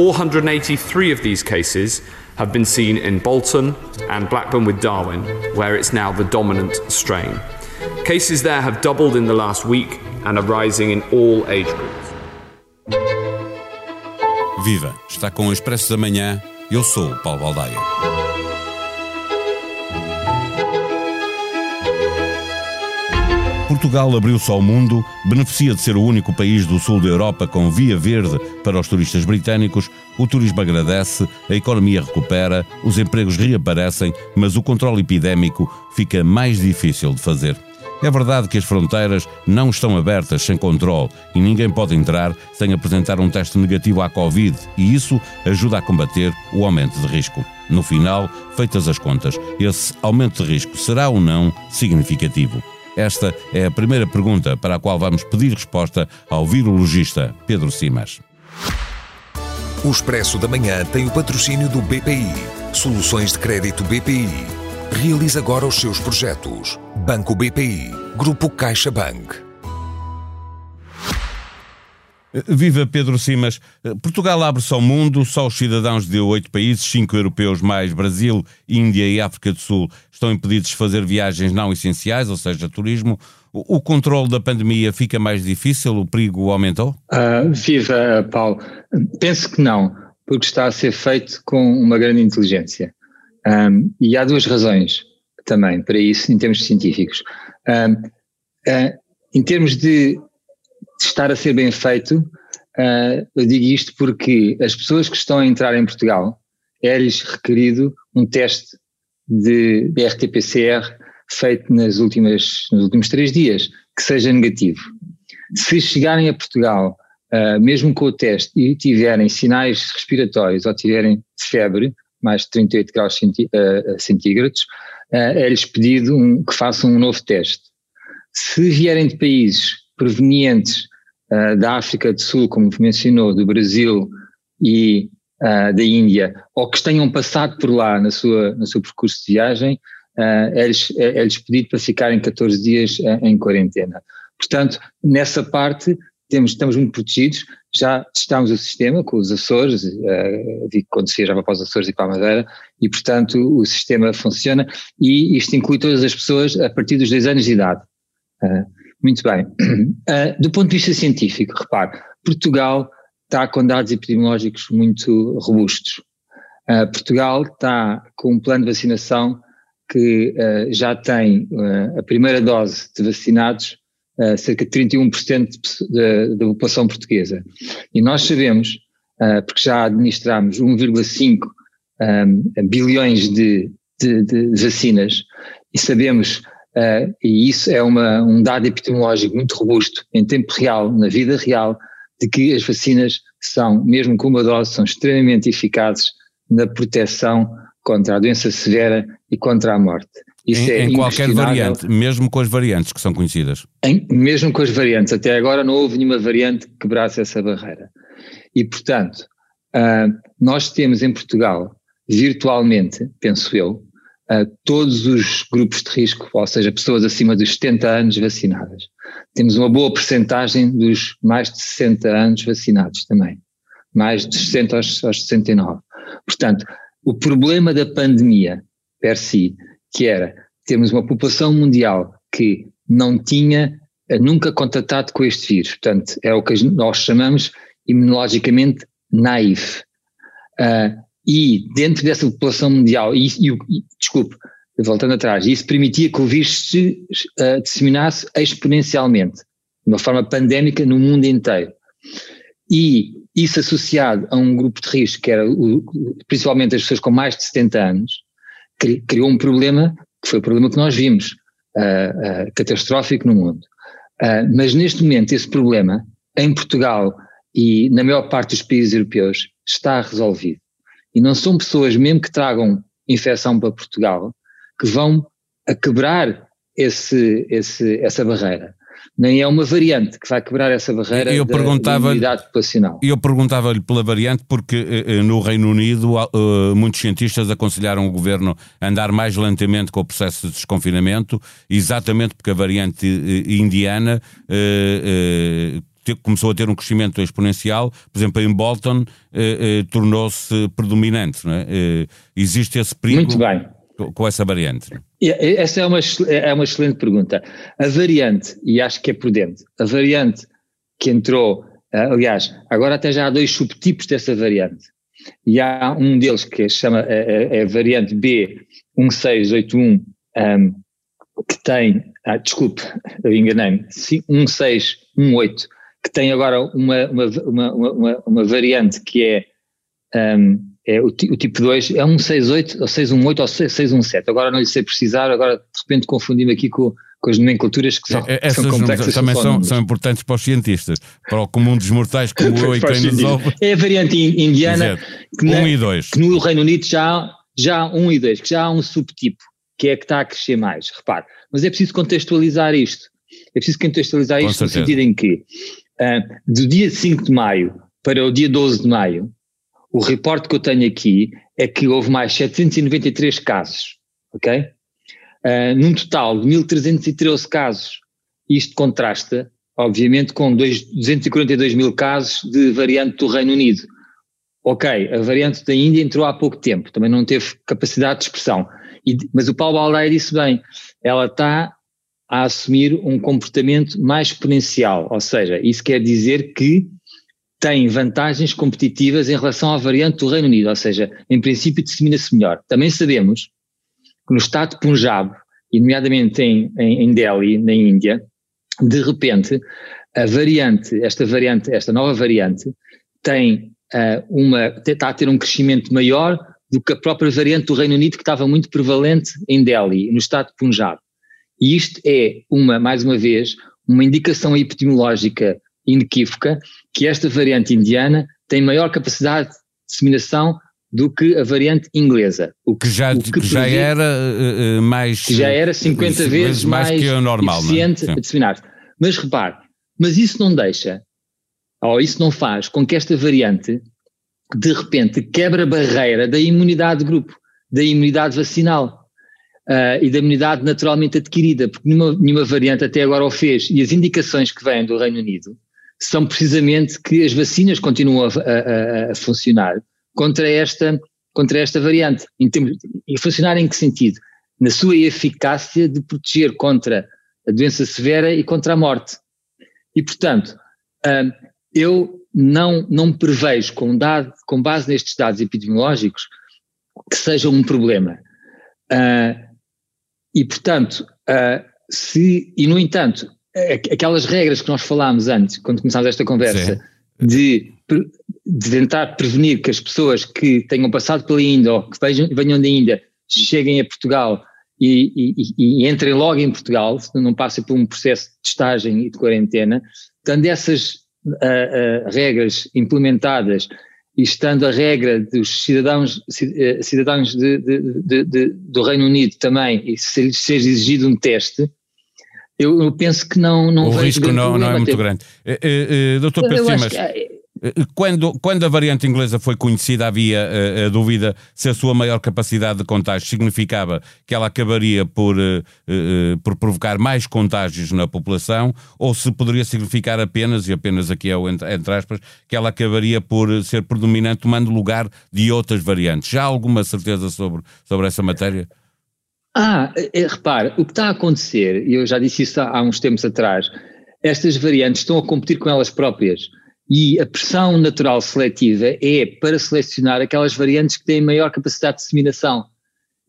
483 of these cases have been seen in Bolton and Blackburn with Darwin, where it's now the dominant strain. Cases there have doubled in the last week and are rising in all age groups. Viva! Está com o Expresso da Manhã. Eu sou Paulo Baldaia. Portugal abriu-se ao mundo, beneficia de ser o único país do sul da Europa com via verde para os turistas britânicos, o turismo agradece, a economia recupera, os empregos reaparecem, mas o controle epidémico fica mais difícil de fazer. É verdade que as fronteiras não estão abertas sem controle e ninguém pode entrar sem apresentar um teste negativo à Covid e isso ajuda a combater o aumento de risco. No final, feitas as contas, esse aumento de risco será ou não significativo? Esta é a primeira pergunta para a qual vamos pedir resposta ao virologista Pedro Simas. O Expresso da Manhã tem o patrocínio do BPI. Soluções de crédito BPI. Realize agora os seus projetos. Banco BPI. Grupo CaixaBank. Viva Pedro Simas. Portugal abre-se ao mundo, só os cidadãos de oito países, cinco europeus mais Brasil, Índia e África do Sul, estão impedidos de fazer viagens não essenciais, ou seja, turismo. O controle da pandemia fica mais difícil? O perigo aumentou? Uh, viva, Paulo. Penso que não, porque está a ser feito com uma grande inteligência. Um, e há duas razões também para isso, em termos científicos. Um, uh, em termos de estar a ser bem feito, uh, eu digo isto porque as pessoas que estão a entrar em Portugal é-lhes requerido um teste de, RT-PCR feito nas últimas, nos últimos três dias, que seja negativo. Se chegarem a Portugal, uh, mesmo com o teste, e tiverem sinais respiratórios ou tiverem febre, mais de 38 graus uh, centígrados, uh, é-lhes pedido um, que façam um novo teste. Se vierem de países provenientes uh, da África do Sul, como mencionou, do Brasil e uh, da Índia, ou que tenham passado por lá na sua, no seu percurso de viagem, é-lhes, é-lhes pedido para ficarem 14 dias em quarentena. Portanto, nessa parte temos, estamos muito protegidos, já testámos o sistema com os Açores, uh, vi que acontecia já para os Açores e para a Madeira, e portanto o sistema funciona e isto inclui todas as pessoas a partir dos 10 anos de idade. Uh, muito bem. Uh, do ponto de vista científico, repare, Portugal está com dados epidemiológicos muito robustos. Uh, Portugal está com um plano de vacinação que uh, já tem a primeira dose de vacinados cerca de 31% da população portuguesa. E nós sabemos, porque já administramos 1,5 um, bilhões de, de, de vacinas, e sabemos Uh, e isso é uma, um dado epidemiológico muito robusto, em tempo real, na vida real, de que as vacinas são, mesmo com uma dose, são extremamente eficazes na proteção contra a doença severa e contra a morte. Isso em, é em qualquer variante, mesmo com as variantes que são conhecidas? Em, mesmo com as variantes. Até agora não houve nenhuma variante que quebrasse essa barreira. E, portanto, uh, nós temos em Portugal, virtualmente, penso eu, todos os grupos de risco, ou seja, pessoas acima dos 70 anos vacinadas. Temos uma boa percentagem dos mais de 60 anos vacinados também, mais de 60 aos, aos 69. Portanto, o problema da pandemia, per si, que era termos uma população mundial que não tinha eh, nunca contatado com este vírus, portanto, é o que nós chamamos imunologicamente naive. Uh, e dentro dessa população mundial, e, e, e desculpe, voltando atrás, isso permitia que o vírus se uh, disseminasse exponencialmente, de uma forma pandémica no mundo inteiro. E isso associado a um grupo de risco, que era o, principalmente as pessoas com mais de 70 anos, criou um problema, que foi o problema que nós vimos, uh, uh, catastrófico no mundo. mas neste momento esse problema, em Portugal e na maior parte dos países europeus, está resolvido. E não são pessoas, mesmo que tragam infecção para Portugal, que vão a quebrar esse, esse, essa barreira. Nem é uma variante que vai quebrar essa barreira eu da, da imunidade populacional. Eu perguntava-lhe pela variante porque eh, eh, no Reino Unido uh, muitos cientistas aconselharam o governo a andar mais lentamente com o processo de desconfinamento, exatamente porque a variante indiana começou a ter um crescimento exponencial, por exemplo, em Bolton tornou-se predominante, é? existe esse perigo bem. com essa variante? Essa é uma, é uma excelente pergunta. A variante, e acho que é prudente, a variante que entrou, aliás, agora até já há dois subtipos dessa variante. E há um deles que chama é, é a variante B1681, um, que tem, ah, desculpe, eu enganei-me, 1618, que tem agora uma, uma, uma, uma, variante que é, um, é o, o, tipo 2, é um 68 ou 618 ou 617, agora não lhe sei precisar, agora de repente confundi-me aqui com, com as nomenclaturas que são, é, são complexas. Também são, são, importantes para os cientistas, para o comum dos mortais como eu e quem nos ouve. É a variante indiana que, um e dois. que no Reino Unido já, já há um e dois, que já há um subtipo, que é que está a crescer mais, repare. Mas é preciso contextualizar isto. É preciso contextualizar isto no sentido em que uh, do dia 5 de maio para o dia 12 de maio, o reporte que eu tenho aqui é que houve mais 793 casos, ok? Uh, num total de 1.313 casos. Isto contrasta, obviamente, com 242 mil casos de variante do Reino Unido. Ok, a variante da Índia entrou há pouco tempo, também não teve capacidade de expressão. E, mas o Paulo Baldaia disse bem, ela está a assumir um comportamento mais exponencial, ou seja, isso quer dizer que tem vantagens competitivas em relação à variante do Reino Unido, ou seja, em princípio dissemina-se melhor. Também sabemos que no estado de Punjab, e nomeadamente em, em, em Delhi, na Índia, de repente, a variante, esta variante, esta nova variante, tem uh, uma, está a ter um crescimento maior do que a própria variante do Reino Unido que estava muito prevalente em Delhi, no estado de Punjab. E isto é uma, mais uma vez, uma indicação epidemiológica inequívoca que esta variante indiana tem maior capacidade de disseminação do que a variante inglesa. O que, já, o que, que já era uh, mais. Que já era 50 uh, vezes mais, mais que o normal, é? eficiente não? a disseminar. Mas repare, mas isso não deixa, ou isso não faz com que esta variante, de repente, quebre a barreira da imunidade de grupo, da imunidade vacinal. Uh, e da imunidade naturalmente adquirida, porque nenhuma, nenhuma variante até agora o fez, e as indicações que vêm do Reino Unido são precisamente que as vacinas continuam a, a, a funcionar contra esta, contra esta variante. Em termos, e funcionar em que sentido? Na sua eficácia de proteger contra a doença severa e contra a morte. E, portanto, uh, eu não, não prevejo, com, dado, com base nestes dados epidemiológicos, que seja um problema. Uh, e, portanto, uh, se, e no entanto, aquelas regras que nós falámos antes, quando começámos esta conversa, de, de, tentar prevenir que as pessoas que tenham passado pela Índia ou que venham, venham da Índia cheguem a Portugal e, e, e, entrem logo em Portugal, não passem por um processo de testagem e de quarentena, tendo essas uh, uh, regras implementadas e estando a regra dos cidadãos, cidadãos de, de, de, do Reino Unido também, e se seja exigido um teste, eu, eu penso que não, não O risco não, não é muito grande. Uh, uh, doutor Pedro Simas, quando, quando a variante inglesa foi conhecida, havia uh, a dúvida se a sua maior capacidade de contágio significava que ela acabaria por, uh, uh, por provocar mais contágios na população ou se poderia significar apenas, e apenas aqui é o entre, entre aspas, que ela acabaria por ser predominante, tomando lugar de outras variantes. Já há alguma certeza sobre, sobre essa matéria? Ah, repare, o que está a acontecer, e eu já disse isso há uns tempos atrás, estas variantes estão a competir com elas próprias. E a pressão natural seletiva é para selecionar aquelas variantes que têm maior capacidade de disseminação.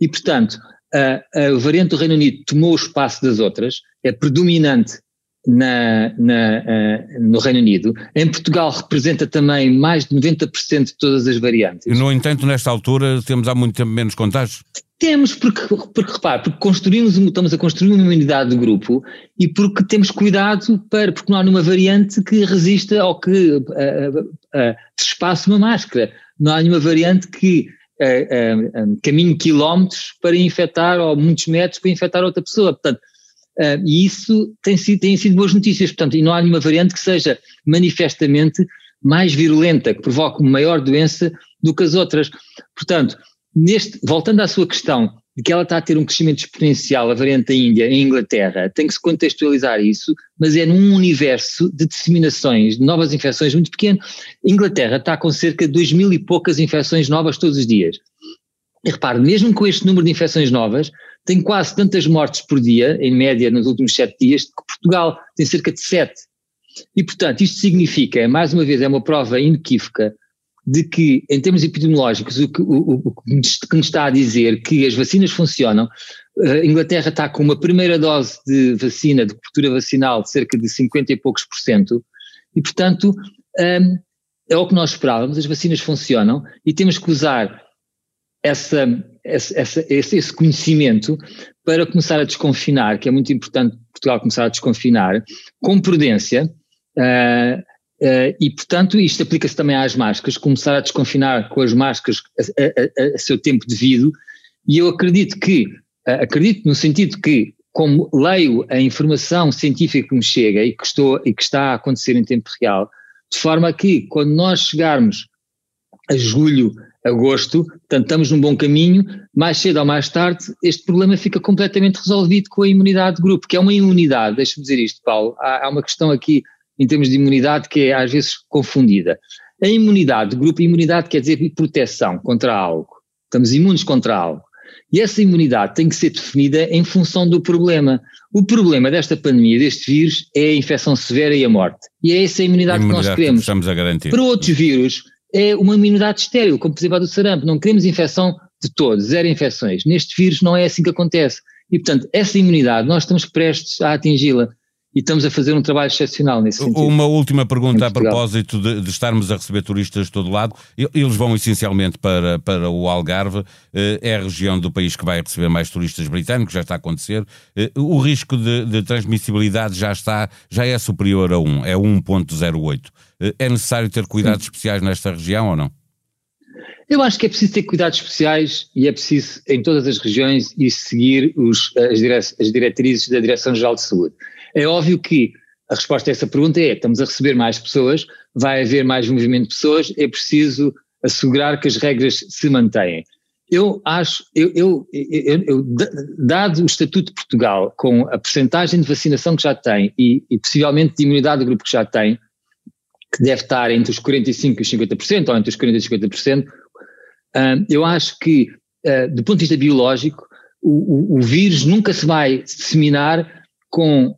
E, portanto, a, a variante do Reino Unido tomou o espaço das outras, é predominante na, na, uh, no Reino Unido. Em Portugal representa também mais de 90% de todas as variantes. No entanto, nesta altura temos há muito tempo menos contágios? Temos, porque, porque repare, porque construímos, estamos a construir uma imunidade de grupo e porque temos cuidado para, porque não há nenhuma variante que resista ou que uh, uh, uma máscara. Não há nenhuma variante que uh, um, caminhe quilómetros para infectar ou muitos metros para infectar outra pessoa. Portanto, uh, e isso tem sido, tem sido boas notícias. Portanto, e não há nenhuma variante que seja manifestamente mais virulenta, que provoque uma maior doença do que as outras. Portanto, neste, voltando à sua questão de que ela está a ter um crescimento exponencial, a variante da Índia, em Inglaterra, tem que se contextualizar isso, mas é num universo de disseminações, de novas infecções muito pequeno. A Inglaterra está com cerca de 2 mil e poucas infecções novas todos os dias. E repare, mesmo com este número de infecções novas, tem quase tantas mortes por dia, em média nos últimos sete dias, que Portugal tem cerca de sete. E, portanto, isto significa, mais uma vez, é uma prova inequívoca de que, em termos epidemiológicos, o que, o, o que nos está a dizer que as vacinas funcionam, a Inglaterra está com uma primeira dose de vacina, de cobertura vacinal, de cerca de 50 e poucos por cento, e, portanto, um, é o que nós esperávamos, as vacinas funcionam e temos que usar essa, essa, esse, esse conhecimento para começar a desconfinar, que é muito importante Portugal começar a desconfinar, com prudência, uh, Uh, e, portanto, isto aplica-se também às máscaras, começar a desconfinar com as máscaras a, a, a seu tempo devido, e eu acredito que, uh, acredito no sentido que, como leio a informação científica que me chega e que, estou, e que está a acontecer em tempo real, de forma que, quando nós chegarmos a julho, agosto, portanto, estamos num bom caminho, mais cedo ou mais tarde, este problema fica completamente resolvido com a imunidade de grupo, que é uma imunidade, deixa-me dizer isto, Paulo, há, há uma questão aqui em termos de imunidade que é às vezes confundida. A imunidade, o grupo imunidade quer dizer proteção contra algo. Estamos imunes contra algo. E essa imunidade tem que ser definida em função do problema. O problema desta pandemia, deste vírus, é a infecção severa e a morte. E é essa a imunidade, a imunidade que nós queremos. Que estamos a garantir. Para outros vírus, é uma imunidade estéril, como por exemplo a do sarampo. Não queremos infecção de todos, zero infecções. Neste vírus não é assim que acontece. E, portanto, essa imunidade, nós estamos prestes a atingi-la e estamos a fazer um trabalho excepcional nesse sentido. Uma última pergunta a propósito de, de, estarmos a receber turistas de todo lado. Eles vão essencialmente para, para o Algarve, eh, é a região do país que vai receber mais turistas britânicos, já está a acontecer. Eh, o risco de, de transmissibilidade já está, já é superior a 1, é 1.08. Eh, é necessário ter cuidados Sim. especiais nesta região ou não? Eu acho que é preciso ter cuidados especiais e é preciso, em todas as regiões, e seguir os, as, as diretrizes da Direção-Geral de Saúde. É óbvio que a resposta a essa pergunta é: estamos a receber mais pessoas, vai haver mais movimento de pessoas, é preciso assegurar que as regras se mantêm. Eu acho, eu, eu, eu, eu dado o Estatuto de Portugal, com a percentagem de vacinação que já tem e, e possivelmente de imunidade do grupo que já tem, que deve estar entre os 45% e os 50%, ou entre os 40% e os 50%, uh, eu acho que, uh, do ponto de vista biológico, o, o, o vírus nunca se vai disseminar com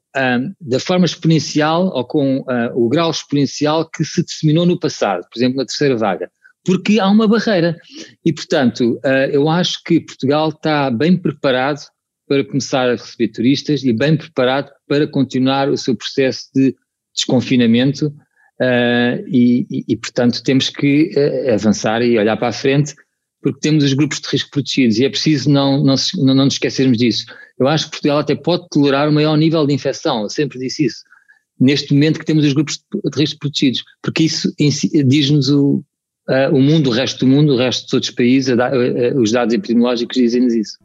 da forma exponencial ou com uh, o grau exponencial que se disseminou no passado, por exemplo, na terceira vaga, porque há uma barreira. E, portanto, uh, eu acho que Portugal está bem preparado para começar a receber turistas e bem preparado para continuar o seu processo de desconfinamento. Uh, e, e, e, portanto, temos que avançar e olhar para a frente porque temos os grupos de risco protegidos e é preciso não, não, não nos esquecermos disso. Eu acho que Portugal até pode tolerar um maior nível de infecção, eu sempre disse isso, neste momento que temos os grupos de risco protegidos, porque isso diz-nos o, uh, o mundo, o resto do mundo, o resto dos outros países, uh, uh, os dados epidemiológicos dizem-nos isso.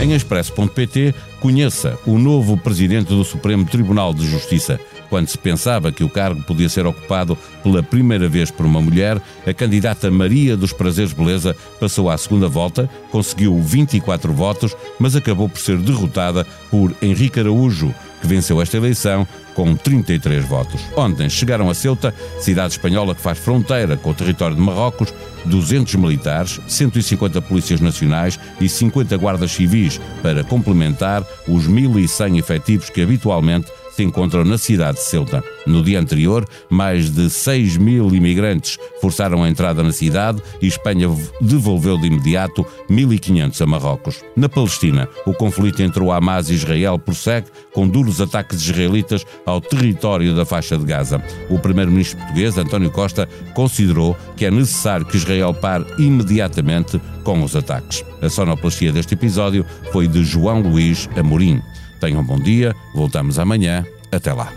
Em expresso.pt, conheça o novo presidente do Supremo Tribunal de Justiça. Quando se pensava que o cargo podia ser ocupado pela primeira vez por uma mulher, a candidata Maria dos Prazeres Beleza passou à segunda volta, conseguiu 24 votos, mas acabou por ser derrotada por Henrique Araújo, que venceu esta eleição com 33 votos. Ontem chegaram a Ceuta, cidade espanhola que faz fronteira com o território de Marrocos, 200 militares, 150 polícias nacionais e 50 guardas civis para complementar os 1.100 efetivos que habitualmente se encontram na cidade de Ceuta. No dia anterior, mais de 6 mil imigrantes forçaram a entrada na cidade e Espanha devolveu de imediato 1.500 a Marrocos. Na Palestina, o conflito entre o Hamas e Israel prossegue com duros ataques israelitas ao território da faixa de Gaza. O primeiro-ministro português, António Costa, considerou que é necessário que Israel pare imediatamente com os ataques. A sonoplastia deste episódio foi de João Luís Amorim. Tenham um bom dia, voltamos amanhã. Até lá.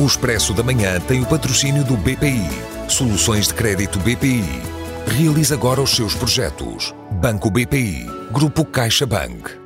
O Expresso da Manhã tem o patrocínio do BPI. Soluções de crédito BPI. Realize agora os seus projetos. Banco BPI. Grupo CaixaBank.